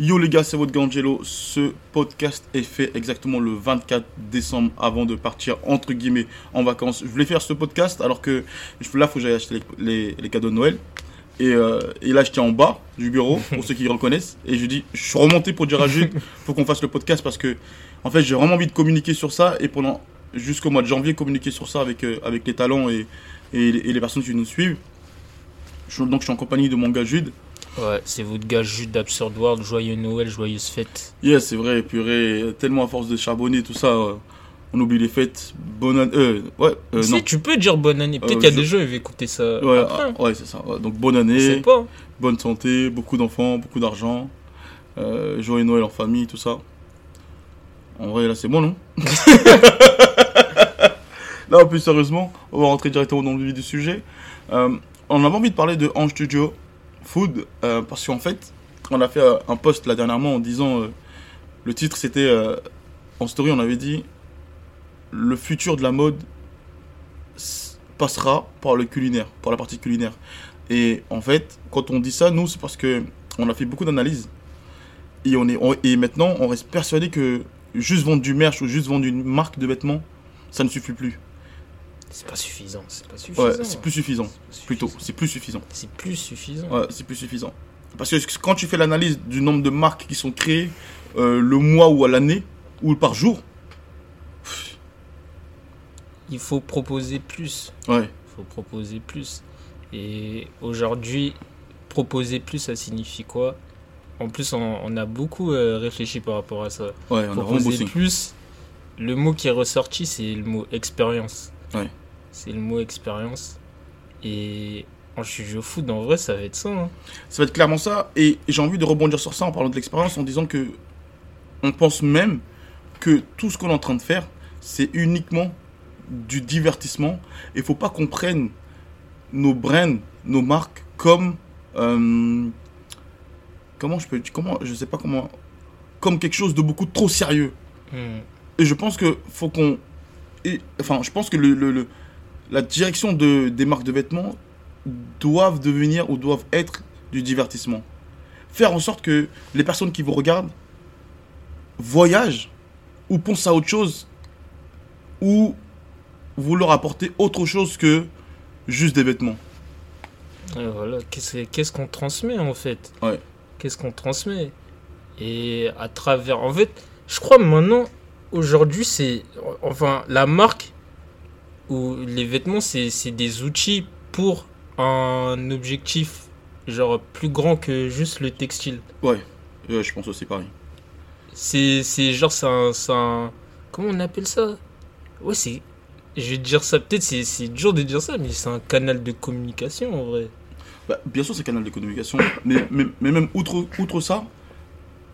Yo les gars, c'est votre Gangelo. Ce podcast est fait exactement le 24 décembre avant de partir entre guillemets en vacances. Je voulais faire ce podcast alors que là, il faut que j'aille acheter les, les- les cadeaux de Noël. Et, euh, et là, j'étais en bas du bureau, pour ceux qui reconnaissent. Et je dis, je suis remonté pour dire à Jules, faut qu'on fasse le podcast parce que, en fait, j'ai vraiment envie de communiquer sur ça. Et pendant jusqu'au mois de janvier, communiquer sur ça avec, euh, avec les talents et, et, les- et les personnes qui nous suivent. Je, donc, je suis en compagnie de mon gars Jude. Ouais, c'est votre gars Jude d'Absurd World, joyeux Noël, joyeuse fête. Yes, c'est vrai, purée, tellement à force de charbonner, tout ça, euh, on oublie les fêtes. Bonne année. Euh, ouais, euh, si, non. tu peux dire bonne année. Peut-être Euh, qu'il y a je- des gens qui vont écouter ça Ouais, après. ah, ouais, c'est ça. Donc bonne année, pas. bonne santé, beaucoup d'enfants, beaucoup d'argent, euh, joyeux Noël en famille, tout ça. En vrai, là, c'est bon, non? Là, plus sérieusement, on va rentrer directement dans le vif du sujet. On avait envie de parler de Ange Studio Food euh, parce qu'en fait, on a fait euh, un post là dernièrement en disant euh, le titre c'était en story, on avait dit le futur de la mode passera par le culinaire, par la partie culinaire. Et en fait, quand on dit ça, nous, c'est parce que on a fait beaucoup d'analyses et on est et maintenant on reste persuadé que juste vendre du merch ou juste vendre une marque de vêtements, ça ne suffit plus. C'est pas suffisant. C'est pas suffisant. Ouais, c'est plus suffisant. Plutôt, c'est plus suffisant. C'est plus suffisant. Ouais, c'est plus suffisant. Parce que quand tu fais l'analyse du nombre de marques qui sont créées euh, le mois ou à l'année ou par jour, Il faut proposer plus. ouais, Il faut proposer plus. Et aujourd'hui, proposer plus, ça signifie quoi? En plus, on, on a beaucoup euh, réfléchi par rapport à ça. ouais, on a proposer bossé. plus, le mot qui est ressorti, c'est le mot expérience. Ouais. C'est le mot expérience. Et en studio foot, en vrai, ça va être ça. hein. Ça va être clairement ça. Et j'ai envie de rebondir sur ça en parlant de l'expérience, en disant que on pense même que tout ce qu'on est en train de faire, c'est uniquement du divertissement. Et il faut pas qu'on prenne nos brands, nos marques comme euh, comment je peux comment je sais pas comment comme quelque chose de beaucoup trop sérieux. Hmm. Et je pense que faut qu'on. Enfin, je pense que le, le- le- la direction de, des marques de vêtements doivent devenir ou doivent être du divertissement. Faire en sorte que les personnes qui vous regardent voyagent ou pensent à autre chose ou vous leur apportez autre chose que juste des vêtements. Et voilà, qu'est-ce qu'on transmet en fait? Ouais. Qu'est-ce qu'on transmet? Et à travers. En fait, je crois maintenant, aujourd'hui, c'est. Enfin, la marque ou les vêtements, c'est des outils pour un objectif, genre plus grand que juste le textile. Ouais, je pense aussi pareil. C'est genre, c'est un, un- Comment on appelle ça? Ouais, c'est. Je vais dire ça, peut-être c'est dur de dire ça, mais c'est un canal de communication en vrai. Bah, bien sûr, c'est canal de communication, mais, mais, mais même outre, outre ça,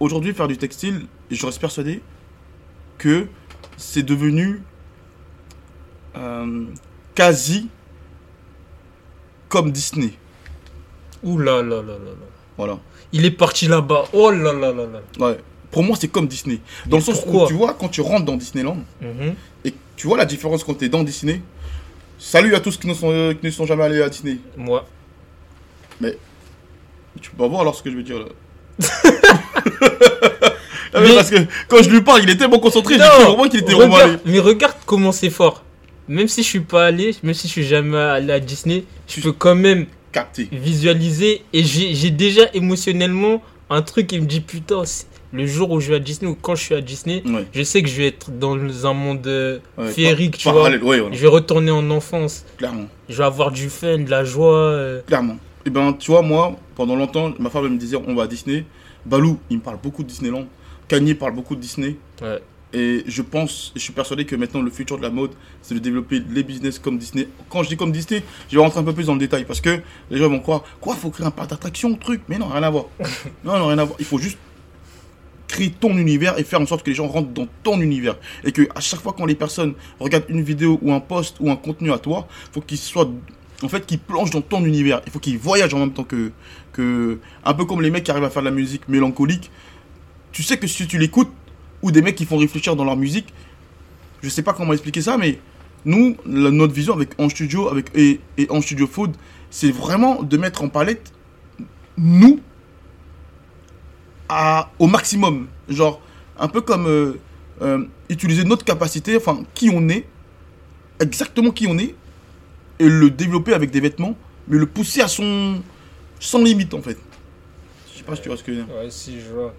aujourd'hui, faire du textile, je reste persuadé que c'est devenu euh, quasi comme Disney. Ouh là là là là là. Voilà. Il est parti là-bas. Oh là là là là. Ouais. Pour moi, c'est comme Disney. Dans Mais le sens où, tu vois, quand tu rentres dans Disneyland, Mhm. et tu vois la différence quand tu es dans Disney, salut à tous qui ne sont, euh, qui ne sont jamais allés à Disney. Moi. Tu peux pas voir alors ce que je veux dire là. Mais Mais- Parce que quand je lui parle, il est tellement concentré, j'ai cru vraiment qu'il était regarde, mais regarde comment c'est fort. Même si je suis pas allé, même si je suis jamais allé à Disney, je Tu- peux quand même Capté. visualiser et j'ai déjà émotionnellement un truc qui me dit putain, le jour où je vais à Disney ou quand je suis à Disney, Ouais. je sais que je vais être dans un monde euh, Ouais, féerique, tu vois. ouais, Je vais retourner en enfance. clairement. Je vais avoir du fun, de la joie. euh. Clairement. Et ben, tu vois, moi, pendant longtemps, ma femme elle me disait on va à Disney. Balou, il me parle beaucoup de Disneyland. Kanye parle beaucoup de Disney. Ouais. Et je pense, je suis persuadé que maintenant le futur de la mode, c'est de développer les business comme Disney. Quand je dis comme Disney, je vais rentrer un peu plus dans le détail parce que les gens vont croire, quoi, faut créer un parc d'attraction, truc? Mais non, rien à voir. non, non, rien à voir. Il faut juste créer ton univers et faire en sorte que les gens rentrent dans ton univers. Et que à chaque fois quand les personnes regardent une vidéo ou un post ou un contenu à toi, faut qu'ils soient en fait qu'ils plongent dans ton univers. Il faut qu'ils voyagent en même temps que que un peu comme les mecs qui arrivent à faire de la musique mélancolique. Tu sais que si tu l'écoutes ou des mecs qui font réfléchir dans leur musique, je sais pas comment expliquer ça mais nous notre vision avec en studio avec et, et en studio food, c'est vraiment de mettre en palette nous à, au maximum. Genre, un peu comme euh, euh, utiliser notre capacité, enfin, qui on est, exactement qui on est, et le développer avec des vêtements, mais le pousser à son. sans limite, en fait. Je sais pas si tu vois ce que je veux dire. Ouais, si je vois.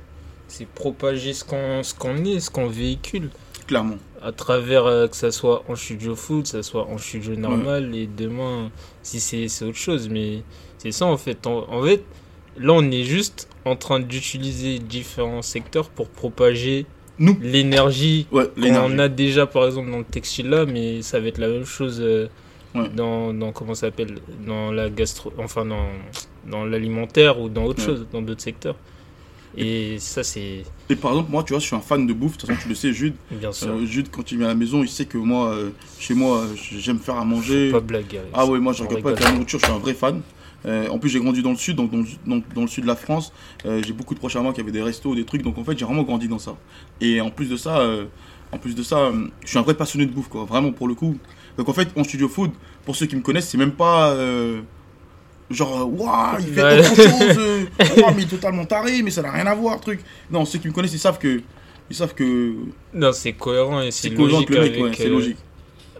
C'est propager ce qu'on ce qu'on est, ce qu'on véhicule. Clairement. À travers euh, que ça soit en studio foot, que ça soit en studio normal, et demain, si c'est c'est autre chose. Mais c'est ça en fait. En, en fait, là on est juste en train d'utiliser différents secteurs pour propager Nous. l'énergie Ouais, qu'on l'énergie. a déjà par exemple dans le textile là, mais ça va être la même chose euh, Ouais. dans, dans comment s'appelle dans la gastro, enfin dans dans l'alimentaire ou dans autre Ouais. chose, dans d'autres secteurs. Et ça c'est Et par exemple, moi, tu vois, je suis un fan de bouffe. De toute façon, tu le sais, Jude. bien sûr. Euh, Jude, quand il vient à la maison, il sait que moi, euh, chez moi, j'aime faire à manger. pas blaguer. avec Ah ouais, moi je regarde pas la nourriture, je suis un vrai fan. Euh, en plus, j'ai grandi dans le sud, donc dans, dans le sud de la France. J'ai beaucoup de proches à moi qui avaient des restos, des trucs, donc en fait, j'ai vraiment grandi dans ça. Et en plus de ça, en plus de ça, je suis un vrai passionné de bouffe, quoi, vraiment pour le coup. Donc en fait, en studio food, pour ceux qui me connaissent, c'est même pas genre, waouh, il fait Ouais. autre chose, euh, Ouah, mais il est totalement taré, mais ça n'a rien à voir, truc. Non, ceux qui me connaissent, ils savent que, ils savent que Non, c'est cohérent et c'est logique mec, avec, ouais, c'est euh, logique.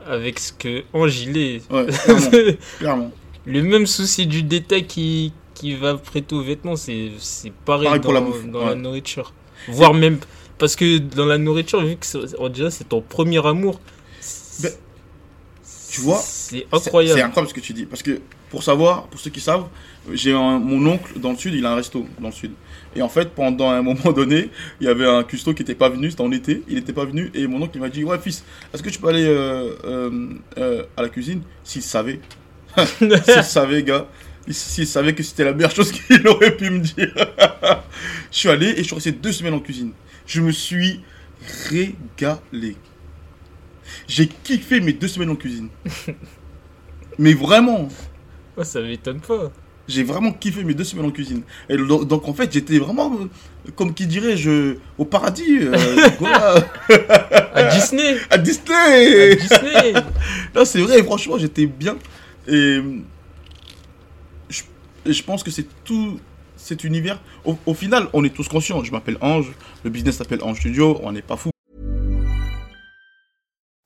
avec ce que Angile est. Ouais, clairement, clairement. le même souci du détail qui, qui va prêter aux vêtements, c'est c'est pareil, Pareil dans, pour la bouffe, dans ouais. la nourriture. Voire même. Parce que dans la nourriture, vu que c'est- on dirait c'est ton premier amour. Ben, tu vois, C'est incroyable. C'est incroyable ce que tu dis. Parce que, pour savoir, pour ceux qui savent, j'ai mon oncle dans le sud, il a un resto dans le sud. Et en fait, pendant un moment donné, il y avait un cuistot qui n'était pas venu, c'était en été, il n'était pas venu. Et mon oncle il m'a dit Ouais, fils, est-ce que tu peux aller euh, euh, euh, à la cuisine? S'il savait. S'il savait, gars. S'il savait que c'était la meilleure chose qu'il aurait pu me dire. je suis allé et je suis resté deux semaines en cuisine. Je me suis régalé. J'ai kiffé mes deux semaines en cuisine. Mais vraiment, Ouais, ça m'étonne pas. j'ai vraiment kiffé mes deux semaines en cuisine. Et donc en fait, j'étais vraiment, euh, comme qui dirait, je, au paradis, euh, À Disney à À Disney. Disney Là, c'est vrai, franchement, j'étais bien. Et je, et je pense que c'est tout cet univers. Au, au final, on est tous conscients. Je m'appelle Ange, le business s'appelle Ange Studio, on n'est pas fou.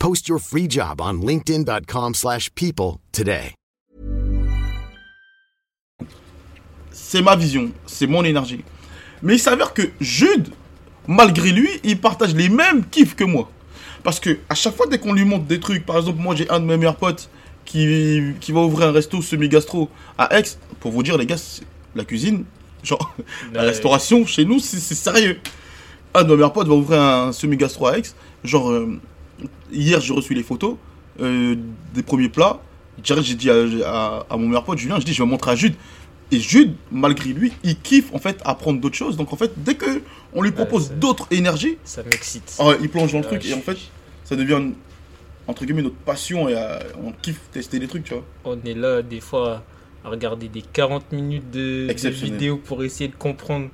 Post your free job on linkedin.com/people slash people today. C'est ma vision, c'est mon énergie. Mais il s'avère que Jude, malgré lui, il partage les mêmes kiffs que moi. Parce que à chaque fois, dès qu'on lui montre des trucs, par exemple, moi j'ai un de mes meilleurs potes qui, qui va ouvrir un resto semi-gastro à Aix. Pour vous dire, les gars, la cuisine, genre, la restauration chez nous, c'est c'est sérieux. Un de mes meilleurs potes va ouvrir un semi-gastro à Aix. Genre, euh, hier, j'ai reçu les photos euh, des premiers plats. Direct, j'ai dit à, à- à mon meilleur pote Julien, je dis, je vais montrer à Jude. Et Jude, malgré lui, il kiffe en fait apprendre d'autres choses. Donc en fait, dès que on lui propose d'autres énergies, Ça m'excite. ah ouais, il plonge dans le Ah, truc je et en fait, ça devient entre guillemets, notre passion et euh, on kiffe tester des trucs, tu vois. On est là, des fois, à regarder des 40 minutes de, de vidéos pour essayer de comprendre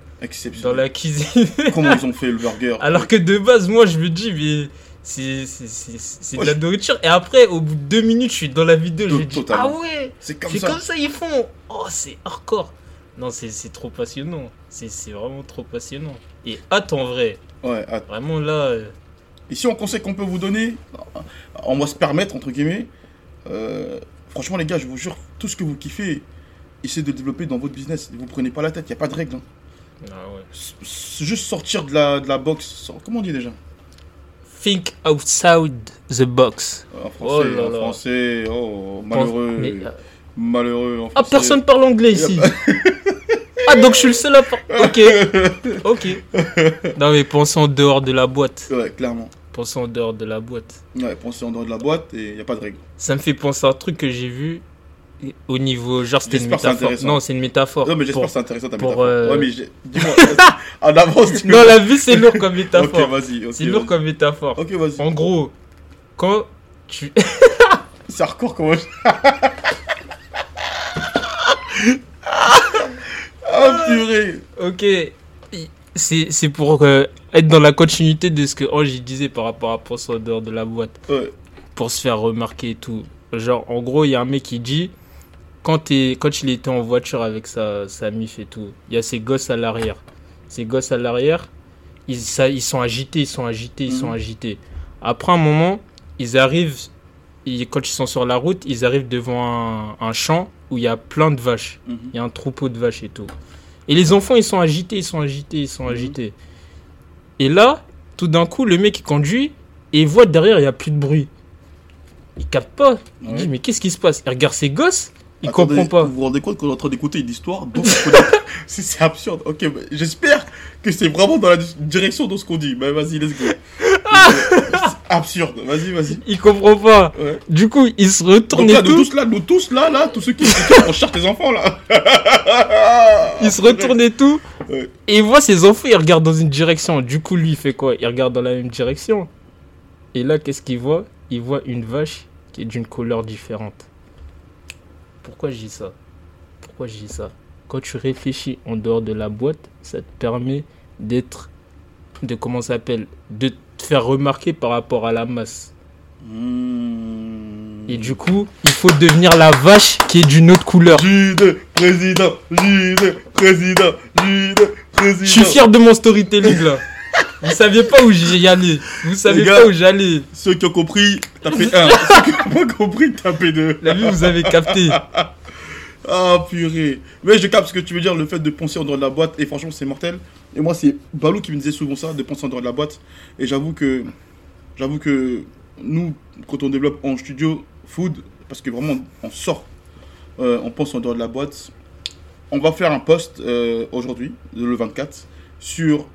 dans la cuisine. Comment ils ont fait le burger. Alors que de base, moi, je me dis, mais c'est de la nourriture. Et après, au bout de deux minutes, je suis dans la vidéo, dis, totalement. ah ouais, C'est comme comme ça ils font. Oh, c'est hardcore. Non, c'est trop passionnant. C'est vraiment trop passionnant. Et hâte en vrai. Ouais, att- Vraiment là. euh, Ici, on conseil qu'on peut vous donner, on va se permettre, entre guillemets. euh, franchement, les gars, je vous jure, tout ce que vous kiffez, essayez de le développer dans votre business. Ne vous prenez pas la tête, il n'y a pas de règle. hein. ah ouais. Juste sortir de la, de la box. Comment on dit déjà? Think outside the box. En français, Oh là en là. français, oh, malheureux. Mais, euh, Malheureux en Ah, français. personne parle anglais ici. ah, donc je suis le seul à parler. Ok. Ok. Non, mais pensez en dehors de la boîte. Ouais, clairement. Pensez en dehors de la boîte. Ouais, pensez en dehors de la boîte et il n'y a pas de règle. Ça me fait penser à un truc que j'ai vu au niveau. Genre, c'était une métaphore. Non, c'est une métaphore. Non, mais j'espère que c'est intéressant ta pour, métaphore. euh, Ouais, mais dis-moi, en avance, dis-moi. Non, la vie, c'est lourd comme métaphore. Ok, vas-y. c'est lourd comme métaphore. Ok, vas-y. En gros, quand tu. C'est hardcore comment. Ah purée ok. C'est c'est pour euh, être dans la continuité de ce que Ange il disait par rapport à penser en dehors de la boîte. Ouais, pour se faire remarquer et tout. Genre, en gros, il y a un mec qui dit, quand, il était en voiture avec sa, sa mif et tout, il y a ses gosses à l'arrière. Ces gosses à l'arrière, ils, ça, ils sont agités, ils sont agités, ils sont Mhm. agités. Après un moment, ils arrivent, ils- quand ils sont sur la route, ils arrivent devant un, un champ où il y a plein de vaches. Mhm. Il y a un troupeau de vaches et tout. Et les enfants, ils sont agités, ils sont agités, ils sont Mhm. agités. Et là, tout d'un coup, le mec il conduit et il voit derrière, il n'y a plus de bruit. Il capte pas. Il Ouais. dit, mais qu'est-ce qui se passe? Il regarde ses gosses, il Attendez, comprend pas. Vous vous rendez compte qu'on est en train d'écouter une histoire dont c'est absurde. Ok, bah, j'espère que c'est vraiment dans la di- direction de ce qu'on dit. Bah vas-y, let's go. C'est absurde. Vas-y, vas-y. Il comprend pas. Ouais. Du coup, il se retourne Donc là, et nous tous là, nous tous là, là, tous ceux qui on cherche les enfants là. Il se retourne et tout. Ouais. Et il voit ses enfants, il regarde dans une direction. Du coup, lui, il fait quoi? Il regarde dans la même direction. Et là, qu'est-ce qu'il voit? Il voit une vache qui est d'une couleur différente. Pourquoi je dis ça? Pourquoi je dis ça? Quand tu réfléchis en dehors de la boîte, ça te permet d'être. De comment ça s'appelle? De te faire remarquer par rapport à la masse. Mmh. Et du coup, il faut devenir la vache qui est d'une autre couleur. Jude, président, Jude, président, Jude, président. Je suis fier de mon storytelling là. Vous saviez pas où j'y allais. Vous saviez gars. pas où j'allais. Ceux qui ont compris, tapez 1. Ceux qui n'ont pas compris, tapez 2. La vie, vous avez capté. Ah purée. Mais je capte ce que tu veux dire, le fait de penser en dehors de la boîte. Et franchement, c'est mortel. Et moi, c'est Balou qui me disait souvent ça, de penser en dehors de la boîte. Et j'avoue que, j'avoue que nous, quand on développe en studio food, parce que vraiment, on sort, euh, on pense en dehors de la boîte. On va faire un post euh, aujourd'hui, le 24, sur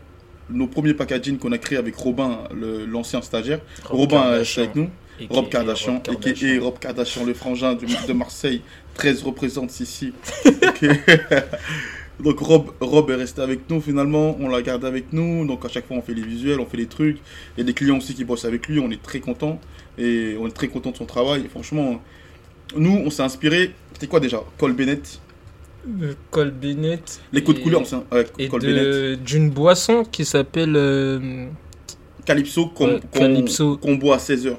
nos premiers packaging qu'on a créé avec Robin, l'ancien stagiaire. Robin euh, est avec nous. Rob Kardashian, et Rob Kardashian, le frangin de, de Marseille, 13 représente ici. Donc Rob, Rob est resté avec nous. Finalement, on l'a gardé avec nous, donc à chaque fois on fait les visuels, on fait les trucs. Il y a des clients aussi qui bossent avec lui, on est très content et on est très content de son travail. Et franchement, nous on s'est inspiré, c'était quoi déjà? Cole Bennett, Cole Bennett. les et- couleurs, on s'est- ouais, Et de- d'une boisson qui s'appelle. euh, Calypso qu'on boit à 16h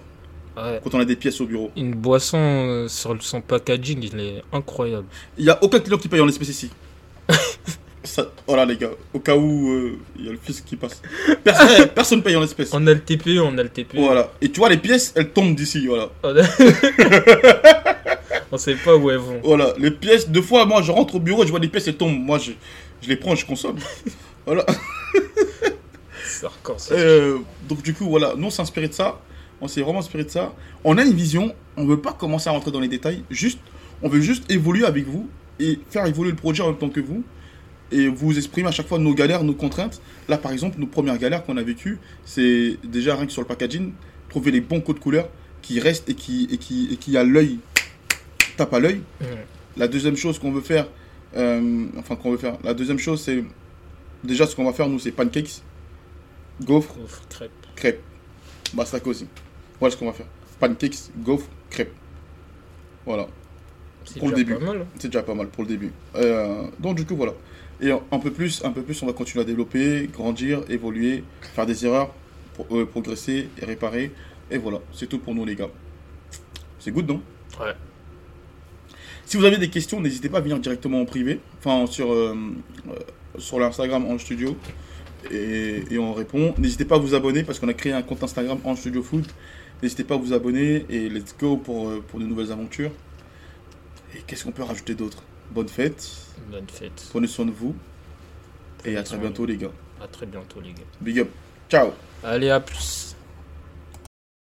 ouais, quand on a des pièces au bureau. une boisson euh, sur son packaging, il est incroyable. Il n'y a aucun client qui paye en espèces ici. Ça, voilà les gars, au cas où euh, il y a le fils qui passe. Personne, personne paye en espèces. On a le TPE, on a le TPE. Voilà. Et tu vois les pièces, elles tombent d'ici, voilà. A- sait pas où elles vont. Voilà, les pièces, deux fois, moi je rentre au bureau, je vois les pièces, elles tombent. Moi je, je les prends, je consomme. voilà. Hardcore. Euh, donc du coup, voilà, nous on s'est inspiré de ça. On s'est vraiment inspiré de ça. On a une vision, on veut pas commencer à rentrer dans les détails. Juste, on veut juste évoluer avec vous et faire évoluer le projet en même temps que vous. Et vous exprimer à chaque fois nos galères, nos contraintes. Là, par exemple, nos premières galères qu'on a vécues, c'est déjà rien que sur le packaging, trouver les bons codes couleurs qui restent et qui, et qui, et qui à l'œil, tape à l'œil. La deuxième chose qu'on veut faire, euh, enfin qu'on veut faire, la deuxième chose c'est déjà ce qu'on va faire nous c'est pancakes, gaufres, Ouf, crêpe. crêpes, bastaka aussi. Voilà ce qu'on va faire. pancakes, gaufres, crêpes. Voilà. C'est Pour le déjà début. pas mal. C'est déjà pas mal pour le début. Euh, donc du coup voilà. Et un peu plus, un peu plus, on va continuer à développer, grandir, évoluer, faire des erreurs, euh, progresser et réparer. Et voilà, c'est tout pour nous les gars. C'est good non? Ouais. Si vous avez des questions, n'hésitez pas à venir directement en privé, enfin sur euh, euh, sur l'Instagram en studio et, et on répond. N'hésitez pas à vous abonner parce qu'on a créé un compte Instagram en studio food. N'hésitez pas à vous abonner et let's go pour, euh, pour de nouvelles aventures. Et qu'est-ce qu'on peut rajouter d'autre? Bonne fête, Bonne fête. prenez soin de vous et à très bientôt les gars. À très bientôt, les gars. Big up, ciao Allez, à plus.